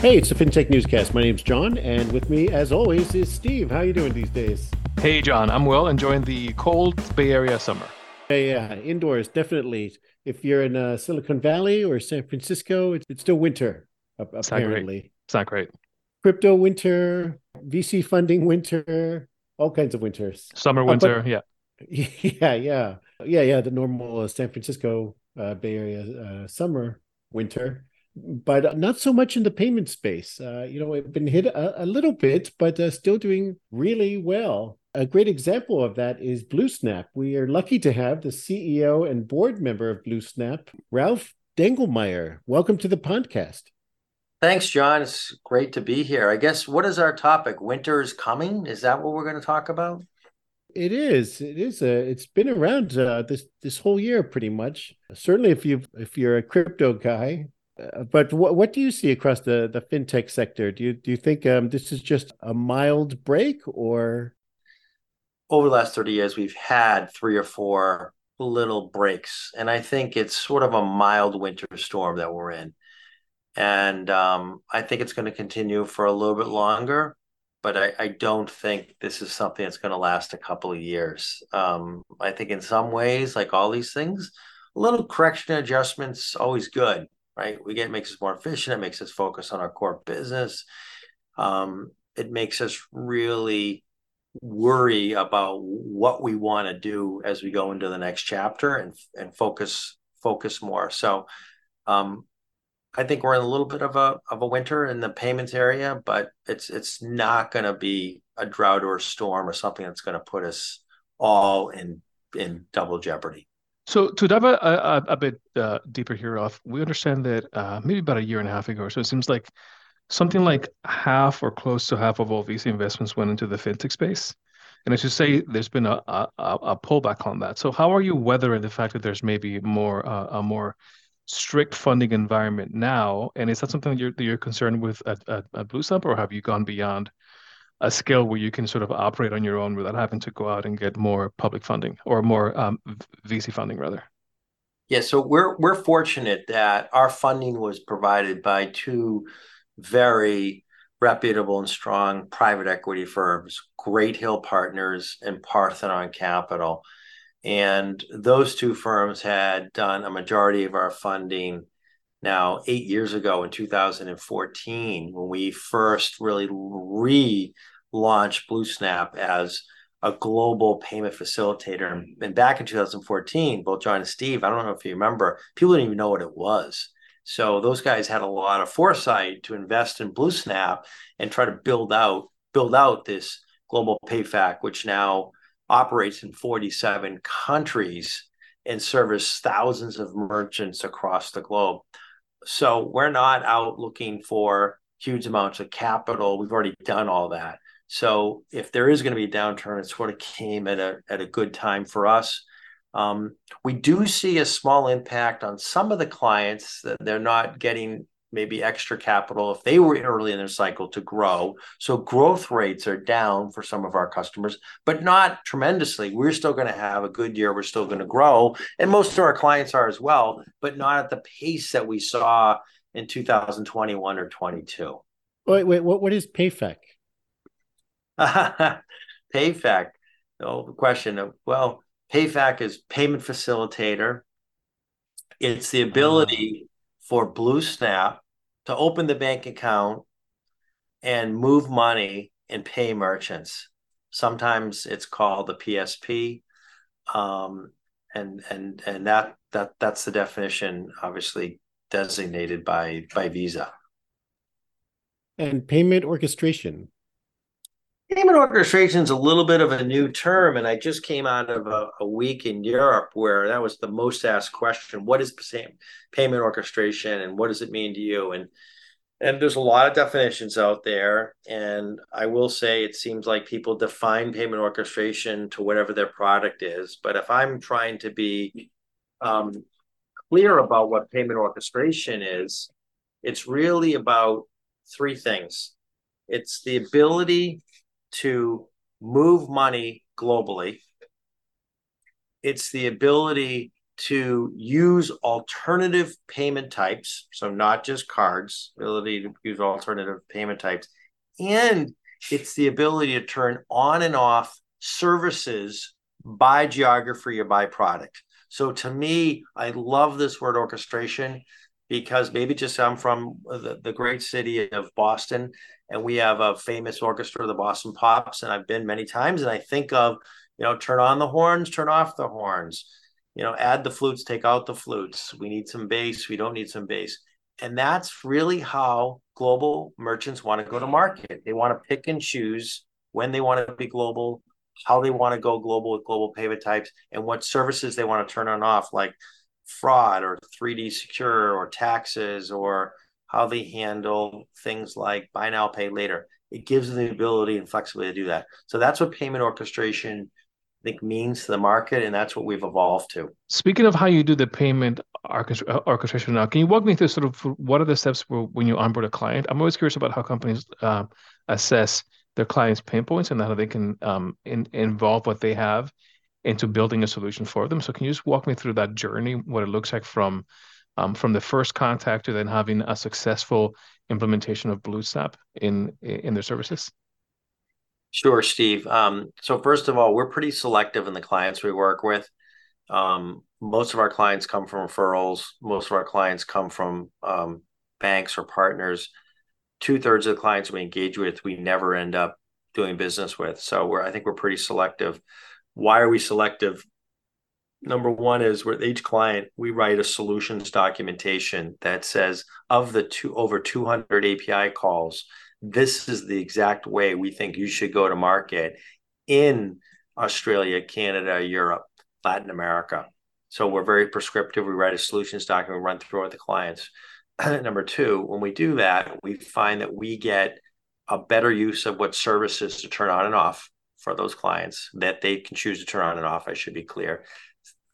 Hey, it's the FinTech Newscast. My name's John, and with me, as always, is Steve. How are you doing these days? Hey, John. I'm well, enjoying the cold Bay Area summer. Yeah, yeah, indoors, definitely. If you're in uh, Silicon Valley or San Francisco, it's, it's still winter, it's apparently. Not it's not great. Crypto winter, VC funding winter, all kinds of winters. Summer, winter, uh, but, yeah. Yeah, yeah. Yeah, yeah. The normal uh, San Francisco uh, Bay Area uh, summer, winter but not so much in the payment space. Uh, you know, it's been hit a, a little bit, but uh, still doing really well. A great example of that is BlueSnap. We are lucky to have the CEO and board member of BlueSnap, Ralph Dangelmaier. Welcome to the podcast. Thanks, John. It's great to be here. I guess what is our topic? Winter is coming. Is that what we're going to talk about? It is. It is. A, it's been around uh, this this whole year, pretty much. Certainly, if you if you're a crypto guy, uh, but what what do you see across the the fintech sector? Do you do you think um, this is just a mild break, or over the last thirty years we've had three or four little breaks, and I think it's sort of a mild winter storm that we're in, and um, I think it's going to continue for a little bit longer. But I, I don't think this is something that's going to last a couple of years. Um, I think in some ways, like all these things, a little correction adjustments always good right? We get makes us more efficient. It makes us focus on our core business. Um, it makes us really worry about what we want to do as we go into the next chapter and and focus focus more. So um, I think we're in a little bit of a of a winter in the payments area, but it's it's not going to be a drought or a storm or something that's going to put us all in in double jeopardy. So to dive a, a, a bit uh, deeper here, off, we understand that uh, maybe about a year and a half ago, so it seems like something like half or close to half of all VC investments went into the fintech space. And as you say, there's been a, a, a pullback on that. So how are you weathering the fact that there's maybe more uh, a more strict funding environment now? And is that something that you're, that you're concerned with at, at, at BlueSnap, or have you gone beyond a scale where you can sort of operate on your own without having to go out and get more public funding or more um, VC funding rather? Yeah, so we're we're fortunate that our funding was provided by two very reputable and strong private equity firms, Great Hill Partners and Parthenon Capital. And those two firms had done a majority of our funding now eight years ago in 2014 when we first really relaunched BlueSnap as a global payment facilitator. And back in 2014, both John and Steve, I don't know if you remember, people didn't even know what it was. So those guys had a lot of foresight to invest in BlueSnap and try to build out build out this global PayFac, which now operates in 47 countries and service thousands of merchants across the globe. So we're not out looking for huge amounts of capital. We've already done all that. So if there is going to be a downturn, it sort of came at a at a good time for us. Um, we do see a small impact on some of the clients that they're not getting maybe extra capital if they were early in their cycle to grow. So growth rates are down for some of our customers, but not tremendously. We're still going to have a good year. We're still going to grow. And most of our clients are as well, but not at the pace that we saw in 2021 or 22. Wait, wait, what, what is PayFac? PayFac. No the question of, well, PayFac is payment facilitator. It's the ah. ability for BlueSnap to open the bank account and move money and pay merchants. Sometimes it's called the PSP, um, and and and that that that's the definition, obviously designated by by Visa. And payment orchestration. Payment orchestration is a little bit of a new term, and I just came out of a, a, week in Europe where that was the most asked question: What is payment orchestration, and what does it mean to you? And and there's a lot of definitions out there, and I will say it seems like people define payment orchestration to whatever their product is. But if I'm trying to be um, clear about what payment orchestration is, it's really about three things. It's the ability to move money globally. It's the ability to use alternative payment types, so not just cards, ability to use alternative payment types, and it's the ability to turn on and off services by geography or by product. So to me, I love this word orchestration because maybe just I'm from the, the great city of Boston and we have a famous orchestra, the Boston Pops, and I've been many times and I think of, you know, turn on the horns, turn off the horns, you know, add the flutes, take out the flutes. We need some bass, we don't need some bass. And that's really how global merchants want to go to market. They want to pick and choose when they want to be global, how they want to go global with global payment types, and what services they want to turn on off, like fraud or 3D secure or taxes or how they handle things like buy now, pay later. It gives them the ability and flexibility to do that. So that's what payment orchestration I think means to the market, and that's what we've evolved to. Speaking of how you do the payment orchestration now, can you walk me through sort of what are the steps for when you onboard a client? I'm always curious about how companies uh, assess their clients' pain points and how they can um, in, involve what they have into building a solution for them. So can you just walk me through that journey, what it looks like from um, from the first contact to then having a successful implementation of BlueSnap in in their services? Sure, Steve. Um, so first of all, we're pretty selective in the clients we work with. Um, most of our clients come from referrals. Most of our clients come from um, banks or partners two thirds of the clients we engage with, we never end up doing business with. So we're, I think we're pretty selective. Why are we selective? Number one is with each client, we write a solutions documentation that says of the two over 200 API calls, this is the exact way we think you should go to market in Australia, Canada, Europe, Latin America. So we're very prescriptive. We write a solutions document, run through it with the clients. number two, when we do that, we find that we get a better use of what services to turn on and off for those clients that they can choose to turn on and off. I should be clear.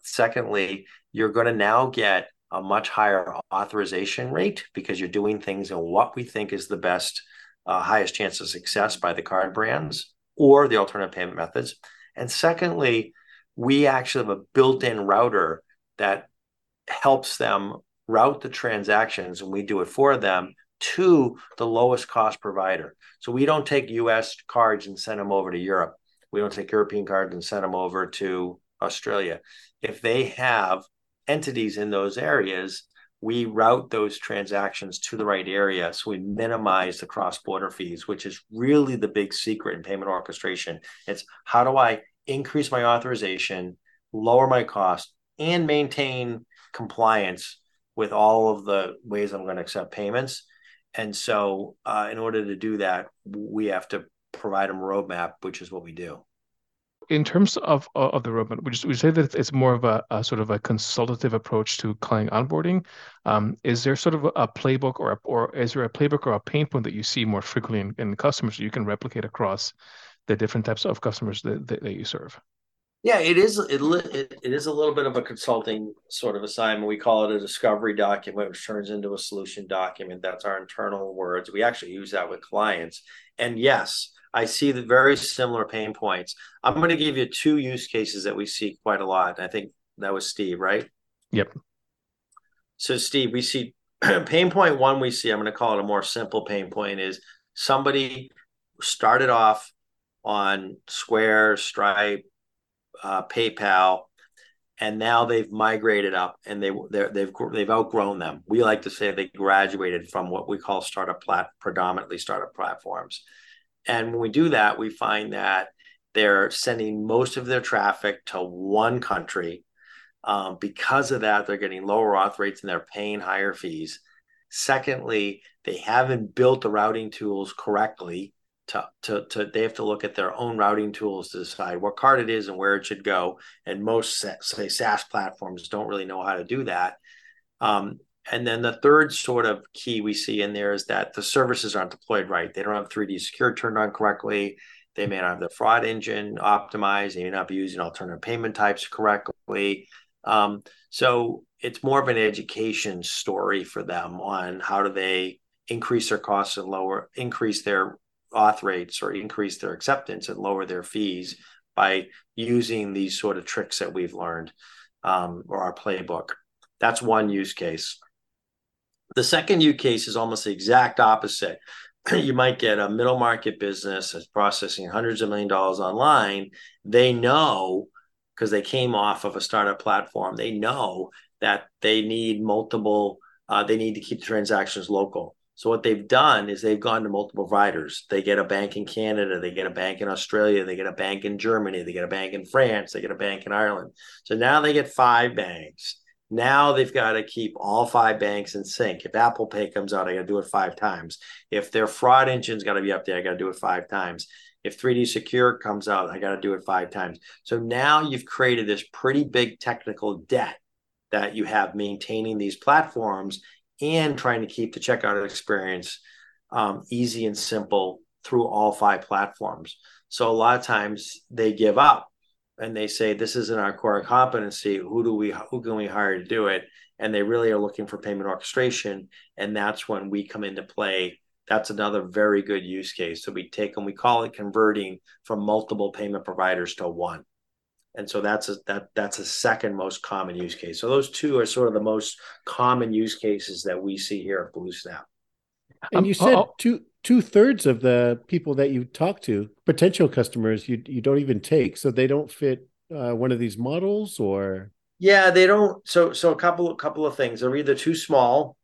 Secondly, you're going to now get a much higher authorization rate because you're doing things in what we think is the best, uh, highest chance of success by the card brands or the alternative payment methods. And secondly, we actually have a built in router that helps them route the transactions and we do it for them to the lowest cost provider. So we don't take US cards and send them over to Europe. We don't take European cards and send them over to Australia. If they have entities in those areas, we route those transactions to the right area so we minimize the cross-border fees which is really the big secret in payment orchestration it's how do i increase my authorization lower my cost and maintain compliance with all of the ways I'm going to accept payments. And so, uh, in order to do that, we have to provide them a roadmap, which is what we do. In terms of of the roadmap, would you, would you say that it's more of a, a, sort of a consultative approach to client onboarding? Um, is there sort of a playbook, or a, or is there a playbook or a pain point that you see more frequently in, in customers that you can replicate across the different types of customers that, that, that you serve? Yeah, it is. It, it, it is a little bit of a consulting sort of assignment. We call it a discovery document, which turns into a solution document. That's our internal words. We actually use that with clients. And yes, I see the very similar pain points. I'm going to give you two use cases that we see quite a lot. I think that was Steve, right? Yep. So, Steve, we see pain point one. We see. I'm going to call it a more simple pain point. Is somebody started off on Square, Stripe, uh, PayPal, and now they've migrated up and they they've they've outgrown them. We like to say they graduated from what we call startup plat predominantly startup platforms. And when we do that, we find that they're sending most of their traffic to one country. Um, because of that, they're getting lower auth rates and they're paying higher fees. Secondly, they haven't built the routing tools correctly to, to, to they have to look at their own routing tools to decide what card it is and where it should go. And most say SaaS platforms don't really know how to do that. Um, and then the third sort of key we see in there is that the services aren't deployed right. They don't have 3D secure turned on correctly. They may not have the fraud engine optimized. They may not be using alternative payment types correctly. Um, so it's more of an education story for them on how do they increase their costs and lower increase their auth rates or increase their acceptance and lower their fees by using these sort of tricks that we've learned. um, or our playbook. That's one use case. The second use case is almost the exact opposite. you might get a middle market business that's processing hundreds of million dollars online. They know because they came off of a startup platform, they know that they need multiple, uh, they need to keep transactions local. So what they've done is they've gone to multiple providers. They get a bank in Canada, they get a bank in Australia, they get a bank in Germany, they get a bank in France, they get a bank in Ireland. So now they get five banks now they've got to keep all five banks in sync. If Apple Pay comes out, I got to do it five times. If their fraud engine's got to be up there, I got to do it five times. If 3D Secure comes out, I got to do it five times. So now you've created this pretty big technical debt that you have maintaining these platforms and trying to keep the checkout experience um, easy and simple through all five platforms. So a lot of times they give up and they say this isn't our core competency. Who do we who can we hire to do it? And they really are looking for payment orchestration and that's when we come into play. That's another very good use case. So we take and we call it converting from multiple payment providers to one. And so that's a that that's a second most common use case. So those two are sort of the most common use cases that we see here at bluesnap and you said two two thirds of the people that you talk to, potential customers, you you don't even take, so they don't fit uh, one of these models, or yeah, they don't. So so a couple a couple of things. They're either too small,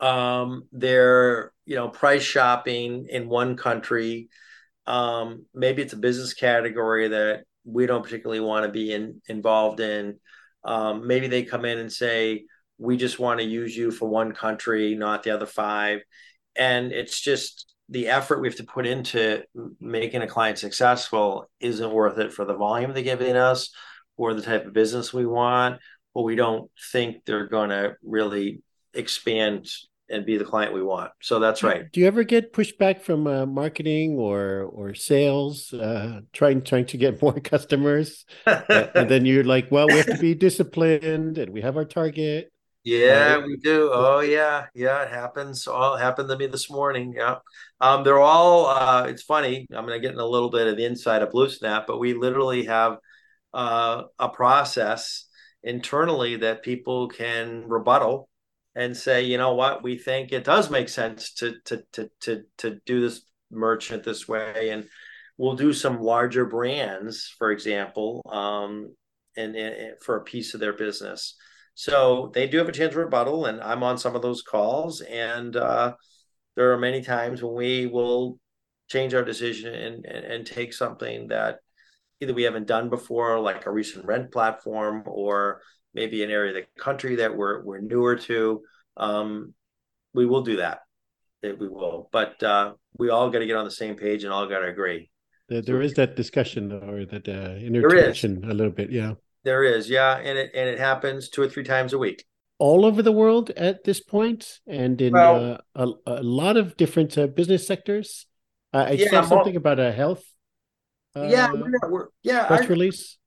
um, they're you know price shopping in one country. Um, maybe it's a business category that we don't particularly want to be in involved in. Um, maybe they come in and say, we just want to use you for one country, not the other five. And it's just the effort we have to put into making a client successful isn't worth it for the volume they're giving us or the type of business we want or we don't think they're going to really expand and be the client we want. So that's right. Do you ever get pushback from uh, marketing or or sales uh, trying trying to get more customers? And then you're like well we have to be disciplined and we have our target yeah, right? we do. Oh yeah, yeah, it happens. All happened to me this morning. Yeah. Um, they're all uh it's funny. I'm gonna get in a little bit of the inside of BlueSnap, but we literally have uh a process internally that people can rebuttal and say, you know what, we think it does make sense to to to to to do this merchant this way. And we'll do some larger brands, for example, um, and, and for a piece of their business. So they do have a chance to rebuttal, and I'm on some of those calls. And uh, there are many times when we will change our decision and, and, and take something that either we haven't done before, like a recent rent platform, or maybe an area of the country that we're we're newer to. Um, we will do that. We will, but uh, we all got to get on the same page and all got to agree. There, there is that discussion or that uh, interaction a little bit, yeah. There is, yeah, and it and it happens two or three times a week. All over the world at this point, and in well, uh, a, a lot of different uh, business sectors. Uh, I yeah, saw something about a health. yeah, we're, we're, yeah. Press release.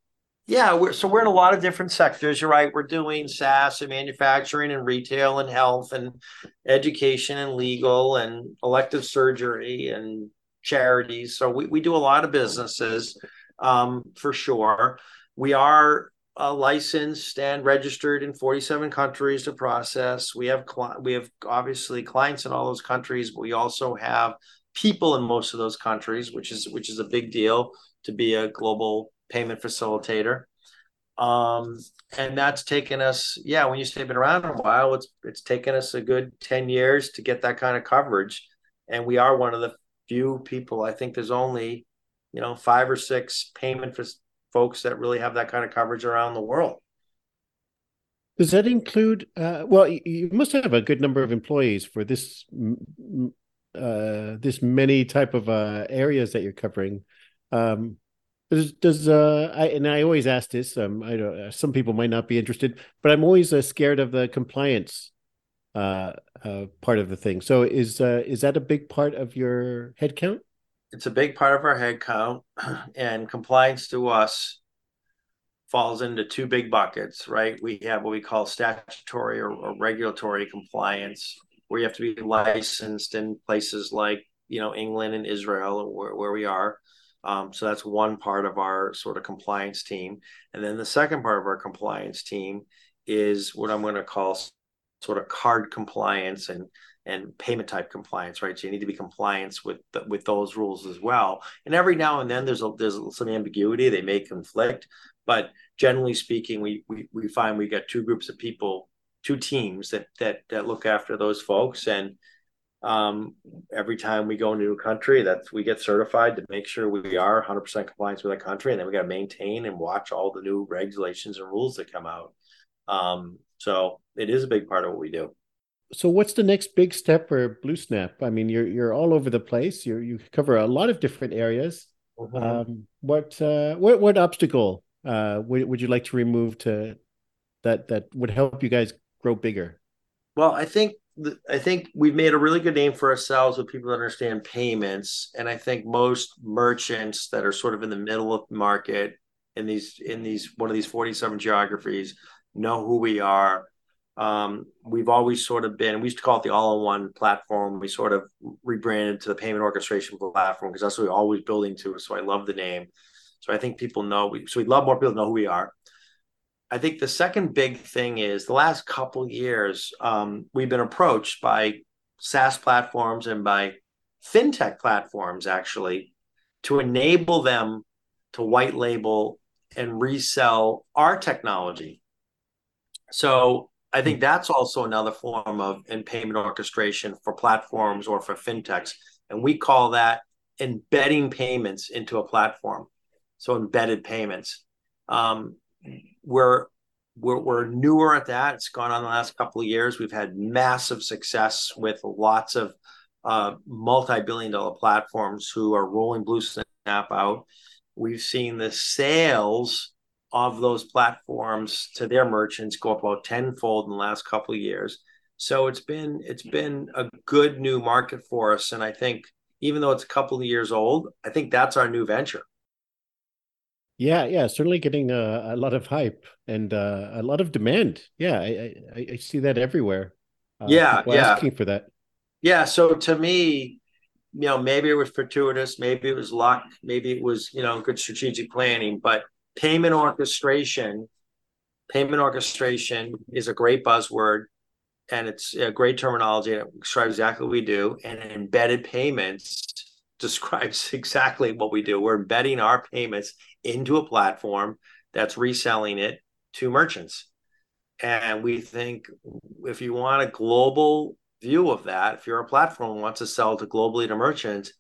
Yeah, we're so we're in a lot of different sectors. You're right. We're doing SaaS and manufacturing and retail and health and education and legal and elective surgery and charities. So we, we do a lot of businesses um, for sure. We are uh, licensed and registered in 47 countries to process. We have we have obviously clients in all those countries, but we also have people in most of those countries, which is which is a big deal to be a global payment facilitator. Um, and that's taken us, yeah, when you say been around a while, it's it's taken us a good 10 years to get that kind of coverage. And we are one of the few people, I think there's only, you know, five or six payment folks that really have that kind of coverage around the world. Does that include? Uh, well, you must have a good number of employees for this uh, this many type of uh, areas that you're covering. Um, does does uh, I and I always ask this. Um, I don't. Uh, some people might not be interested, but I'm always uh, scared of the compliance uh, uh, part of the thing. So is uh, is that a big part of your headcount? It's a big part of our headcount, and compliance to us falls into two big buckets, right? We have what we call statutory or, or, regulatory compliance, where you have to be licensed in places like you know England and Israel, where, where we are. Um, so that's one part of our sort of compliance team. And then the second part of our compliance team is what I'm going to call sort of card compliance and and payment type compliance, right? So you need to be compliance with the, with those rules as well. And every now and then there's a, there's some ambiguity; they may conflict, but generally speaking, we we we find we got two groups of people, two teams that that that look after those folks, and um, every time we go into a country, that we get certified to make sure we are 100% compliance with that country, and then we got to maintain and watch all the new regulations and rules that come out. Um, so it is a big part of what we do. So what's the next big step for BlueSnap? I mean, you're you're all over the place. You you cover a lot of different areas. Mm-hmm. Um, what uh, what what obstacle uh, would would you like to remove to that that would help you guys grow bigger? Well, I think I think we've made a really good name for ourselves with people that understand payments, and I think most merchants that are sort of in the middle of the market in these in these one of these forty seven geographies know who we are. Um, we've always sort of been, we used to call it the all in one platform. We sort of rebranded to the payment orchestration platform because that's what we're always building to. So I love the name. So I think people know, we, so we'd love more people to know who we are. I think the second big thing is the last couple years, um, we've been approached by SaaS platforms and by fintech platforms actually to enable them to white label and resell our technology. So I think that's also another form of in payment orchestration for platforms or for fintechs. And we call that embedding payments into a platform. So embedded payments. Um, we're, we're, we're newer at that. It's gone on the last couple of years. We've had massive success with lots of uh, multi-billion dollar platforms who are rolling BlueSnap out. We've seen the sales of those platforms to their merchants go up about tenfold in the last couple of years. So it's been it's been a good new market for us, and I think even though it's a couple of years old, I think that's our new venture. Yeah, yeah, certainly getting a, a lot of hype and uh, a lot of demand. Yeah, I, I, I see that everywhere. Uh, yeah, yeah, asking for that. Yeah, so to me, you know, maybe it was fortuitous, maybe it was luck, maybe it was you know good strategic planning, but payment orchestration payment orchestration is a great buzzword and it's a great terminology and it describes exactly what we do and embedded payments describes exactly what we do. We're embedding our payments into a platform that's reselling it to merchants. And we think if you want a global view of that if you're a platform wants to sell to globally to merchants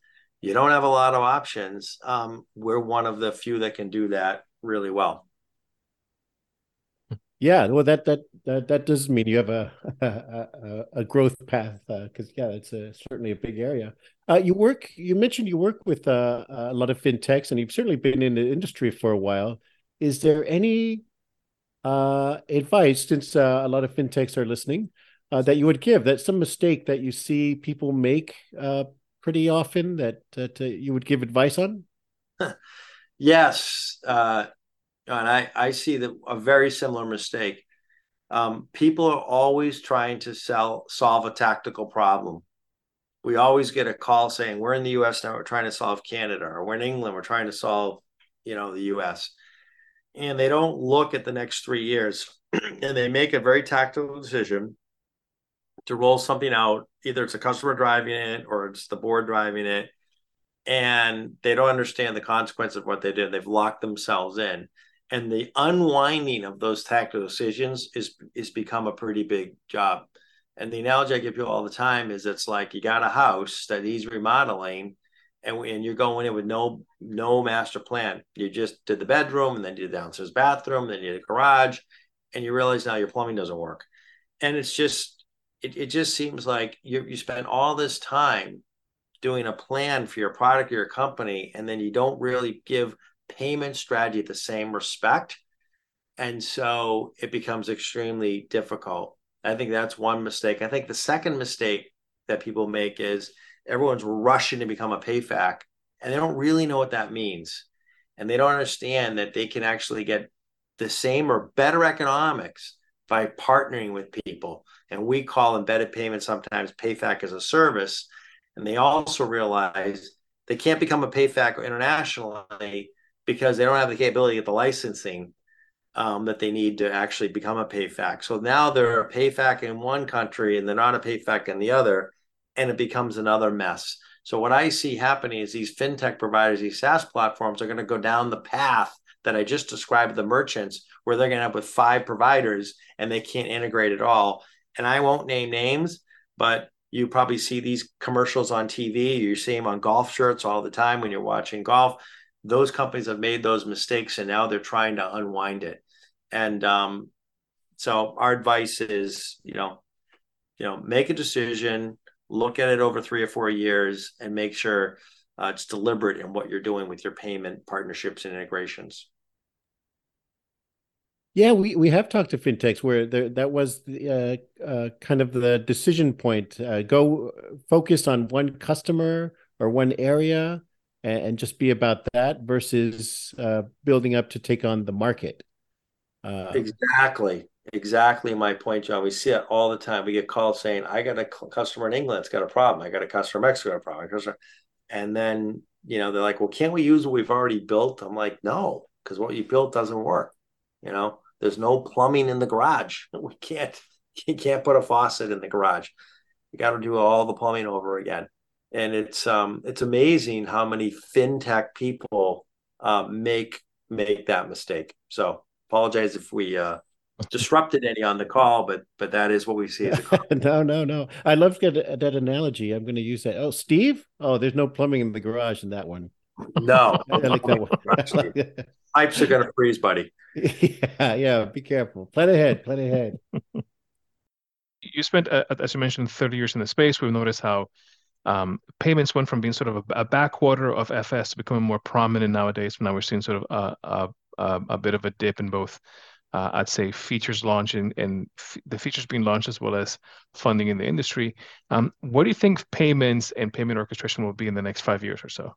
you don't have a lot of options. Um, we're one of the few that can do that really well. Yeah, well, that that that, that does mean you have a a, a growth path because uh, yeah, it's a, certainly a big area. Uh, you work. You mentioned you work with uh, a lot of fintechs, and you've certainly been in the industry for a while. Is there any uh, advice, since uh, a lot of fintechs are listening, uh, that you would give? That some mistake that you see people make pretty often that that you would give advice on? Yes, uh, and I I see that a very similar mistake. Um, people are always trying to sell solve a tactical problem. We always get a call saying we're in the U.S. now, we're trying to solve Canada, or we're in England, we're trying to solve, you know, the U.S. And they don't look at the next three years, and they make a very tactical decision to roll something out. Either it's a customer driving it, or it's the board driving it, and they don't understand the consequence of what they did. They've locked themselves in. And the unwinding of those tactical decisions is is become a pretty big job. And the analogy I give people all the time is it's like you got a house that he's remodeling and, and you're going in with no no master plan. You just did the bedroom and then did the downstairs bathroom, then you did the garage, and you realize now your plumbing doesn't work. And it's just it, it just seems like you you spend all this time doing a plan for your product or your company, and then you don't really give payment strategy the same respect. And so it becomes extremely difficult. I think that's one mistake. I think the second mistake that people make is everyone's rushing to become a PayFac and they don't really know what that means. And they don't understand that they can actually get the same or better economics by partnering with people. And we call embedded payments sometimes PayFac as a service and they also realize they can't become a PayFac internationally because they don't have the capability of the licensing um, that they need to actually become a PayFac. So now they're a PayFac in one country and they're not a PayFac in the other, and it becomes another mess. So what I see happening is these fintech providers, these SaaS platforms are going to go down the path that I just described the merchants, where they're going to have with five providers and they can't integrate at all. And I won't name names, but you probably see these commercials on TV. You see them on golf shirts all the time when you're watching golf. Those companies have made those mistakes and now they're trying to unwind it. And um, so our advice is, you know, you know, make a decision, look at it over three or four years, and make sure uh, it's deliberate in what you're doing with your payment partnerships and integrations. Yeah, we, we have talked to fintechs where there, that was uh, uh, kind of the decision point. Uh, go focus on one customer or one area and, and just be about that versus uh, building up to take on the market. Uh, exactly. Exactly my point, John. We see it all the time. We get calls saying, I got a customer in England, it's got a problem. I got a customer in Mexico, Got a problem. And then, you know, they're like, well, can't we use what we've already built? I'm like, no, because what you built doesn't work. You know, there's no plumbing in the garage. We can't you can't put a faucet in the garage. You got to do all the plumbing over again. And it's um it's amazing how many fintech people uh, make make that mistake. So apologize if we uh, disrupted any on the call, but but that is what we see as a no, no, no. I love that, that analogy. I'm going to use that. Oh, Steve. Oh, there's no plumbing in the garage in that one. No, I like that one. Pipes are going to freeze, buddy. Yeah, yeah. Be careful. Plan ahead. Plan ahead. you spent, uh, as you mentioned, 30 years in the space. We've noticed how um, payments went from being sort of a, a, backwater of FS to becoming more prominent nowadays. Now we're seeing sort of a, a, a bit of a dip in both, uh, I'd say, features launching and f- the features being launched as well as funding in the industry. Um, what do you think payments and payment orchestration will be in the next five years or so?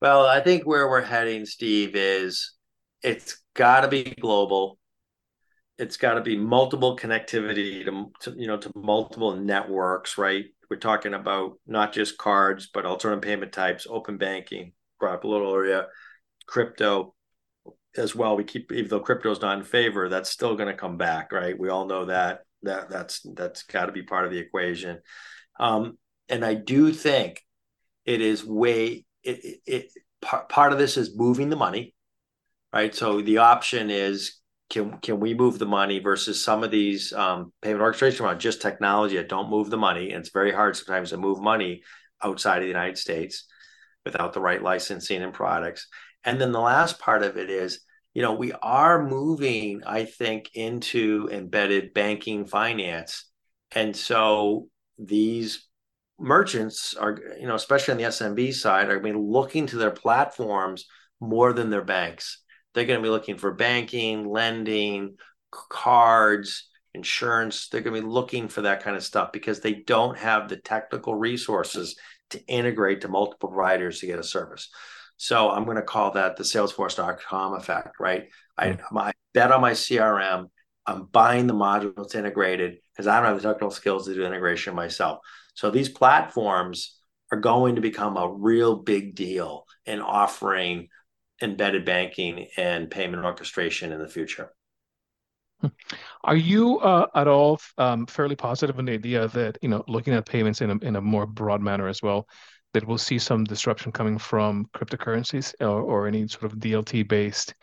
Well, I think where we're heading, Steve, is it's got to be global. It's got to be multiple connectivity to, to, you know to multiple networks, right? We're talking about not just cards, but alternative payment types, open banking, little area, crypto as well. We keep even though crypto is not in favor, that's still going to come back, right? We all know that that that's that's got to be part of the equation. Um, and I do think it is way it, it, part, part of this is moving the money, right? So the option is can can we move the money versus some of these um, payment orchestration around just technology that don't move the money, and it's very hard sometimes to move money outside of the United States without the right licensing and products. And then the last part of it is, you know, we are moving, I think, into embedded banking finance, and so these merchants are, you know, especially on the SMB side, are going to be looking to their platforms more than their banks. They're going to be looking for banking, lending, cards, insurance. They're going to be looking for that kind of stuff because they don't have the technical resources to integrate to multiple providers to get a service. So I'm going to call that the Salesforce.com effect, right? Mm-hmm. I, I bet on my CRM. I'm buying the module that's integrated because I don't have the technical skills to do integration myself. So these platforms are going to become a real big deal in offering embedded banking and payment orchestration in the future. Are you uh, at all um, fairly positive on the idea that you know looking at payments in a, in a more broad manner as well, that we'll see some disruption coming from cryptocurrencies or, or any sort of DLT based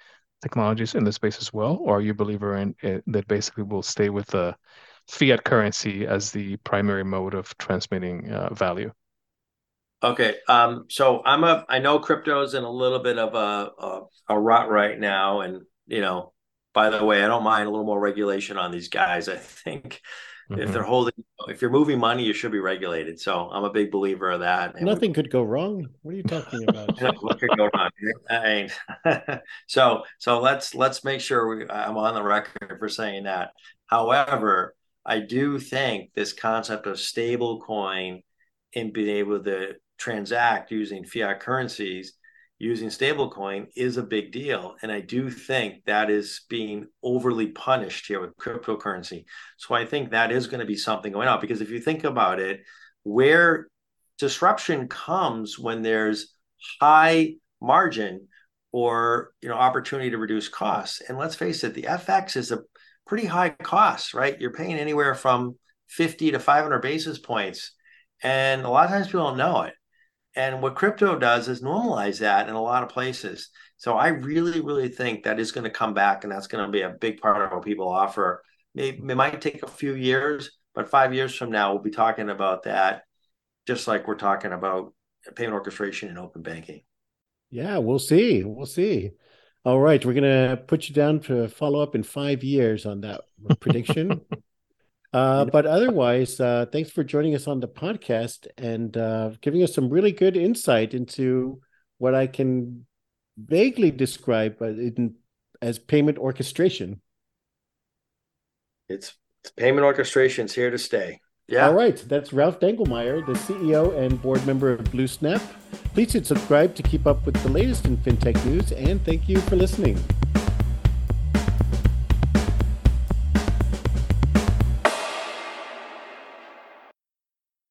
technologies in the space as well, or are you a believer in it, that basically we'll stay with the fiat currency as the primary mode of transmitting uh, value? Okay, um, so I'm a I know crypto's in a little bit of a, a a rut right now, and you know, by the way, I don't mind a little more regulation on these guys. I think mm-hmm. if they're holding, if you're moving money, you should be regulated. So I'm a big believer of that. And Nothing we, could go wrong. What are you talking about? what could go wrong? I mean, so so let's let's make sure we, I'm on the record for saying that. However, I do think this concept of stable coin and being able to transact using fiat currencies using stablecoin is a big deal. And I do think that is being overly punished here with cryptocurrency. So I think that is going to be something going on because if you think about it, where disruption comes when there's high margin or you know opportunity to reduce costs. And let's face it, the FX is a pretty high costs, right? You're paying anywhere from 50 to 500 basis points. And a lot of times people don't know it. And what crypto does is normalize that in a lot of places. So I really, really think that is going to come back, and that's going to be a big part of what people offer. Maybe it might take a few years, but five years from now, we'll be talking about that, just like we're talking about payment orchestration and open banking. Yeah, we'll see. We'll see. All right, we're gonna put you down to follow up in five years on that prediction. Uh, but otherwise, uh, thanks for joining us on the podcast and uh, giving us some really good insight into what I can vaguely describe in, as payment orchestration. It's, it's payment orchestration is here to stay. Yeah. All right. That's Ralph Dangelmaier, the CEO and board member of BlueSnap. Please hit subscribe to keep up with the latest in fintech news, and thank you for listening.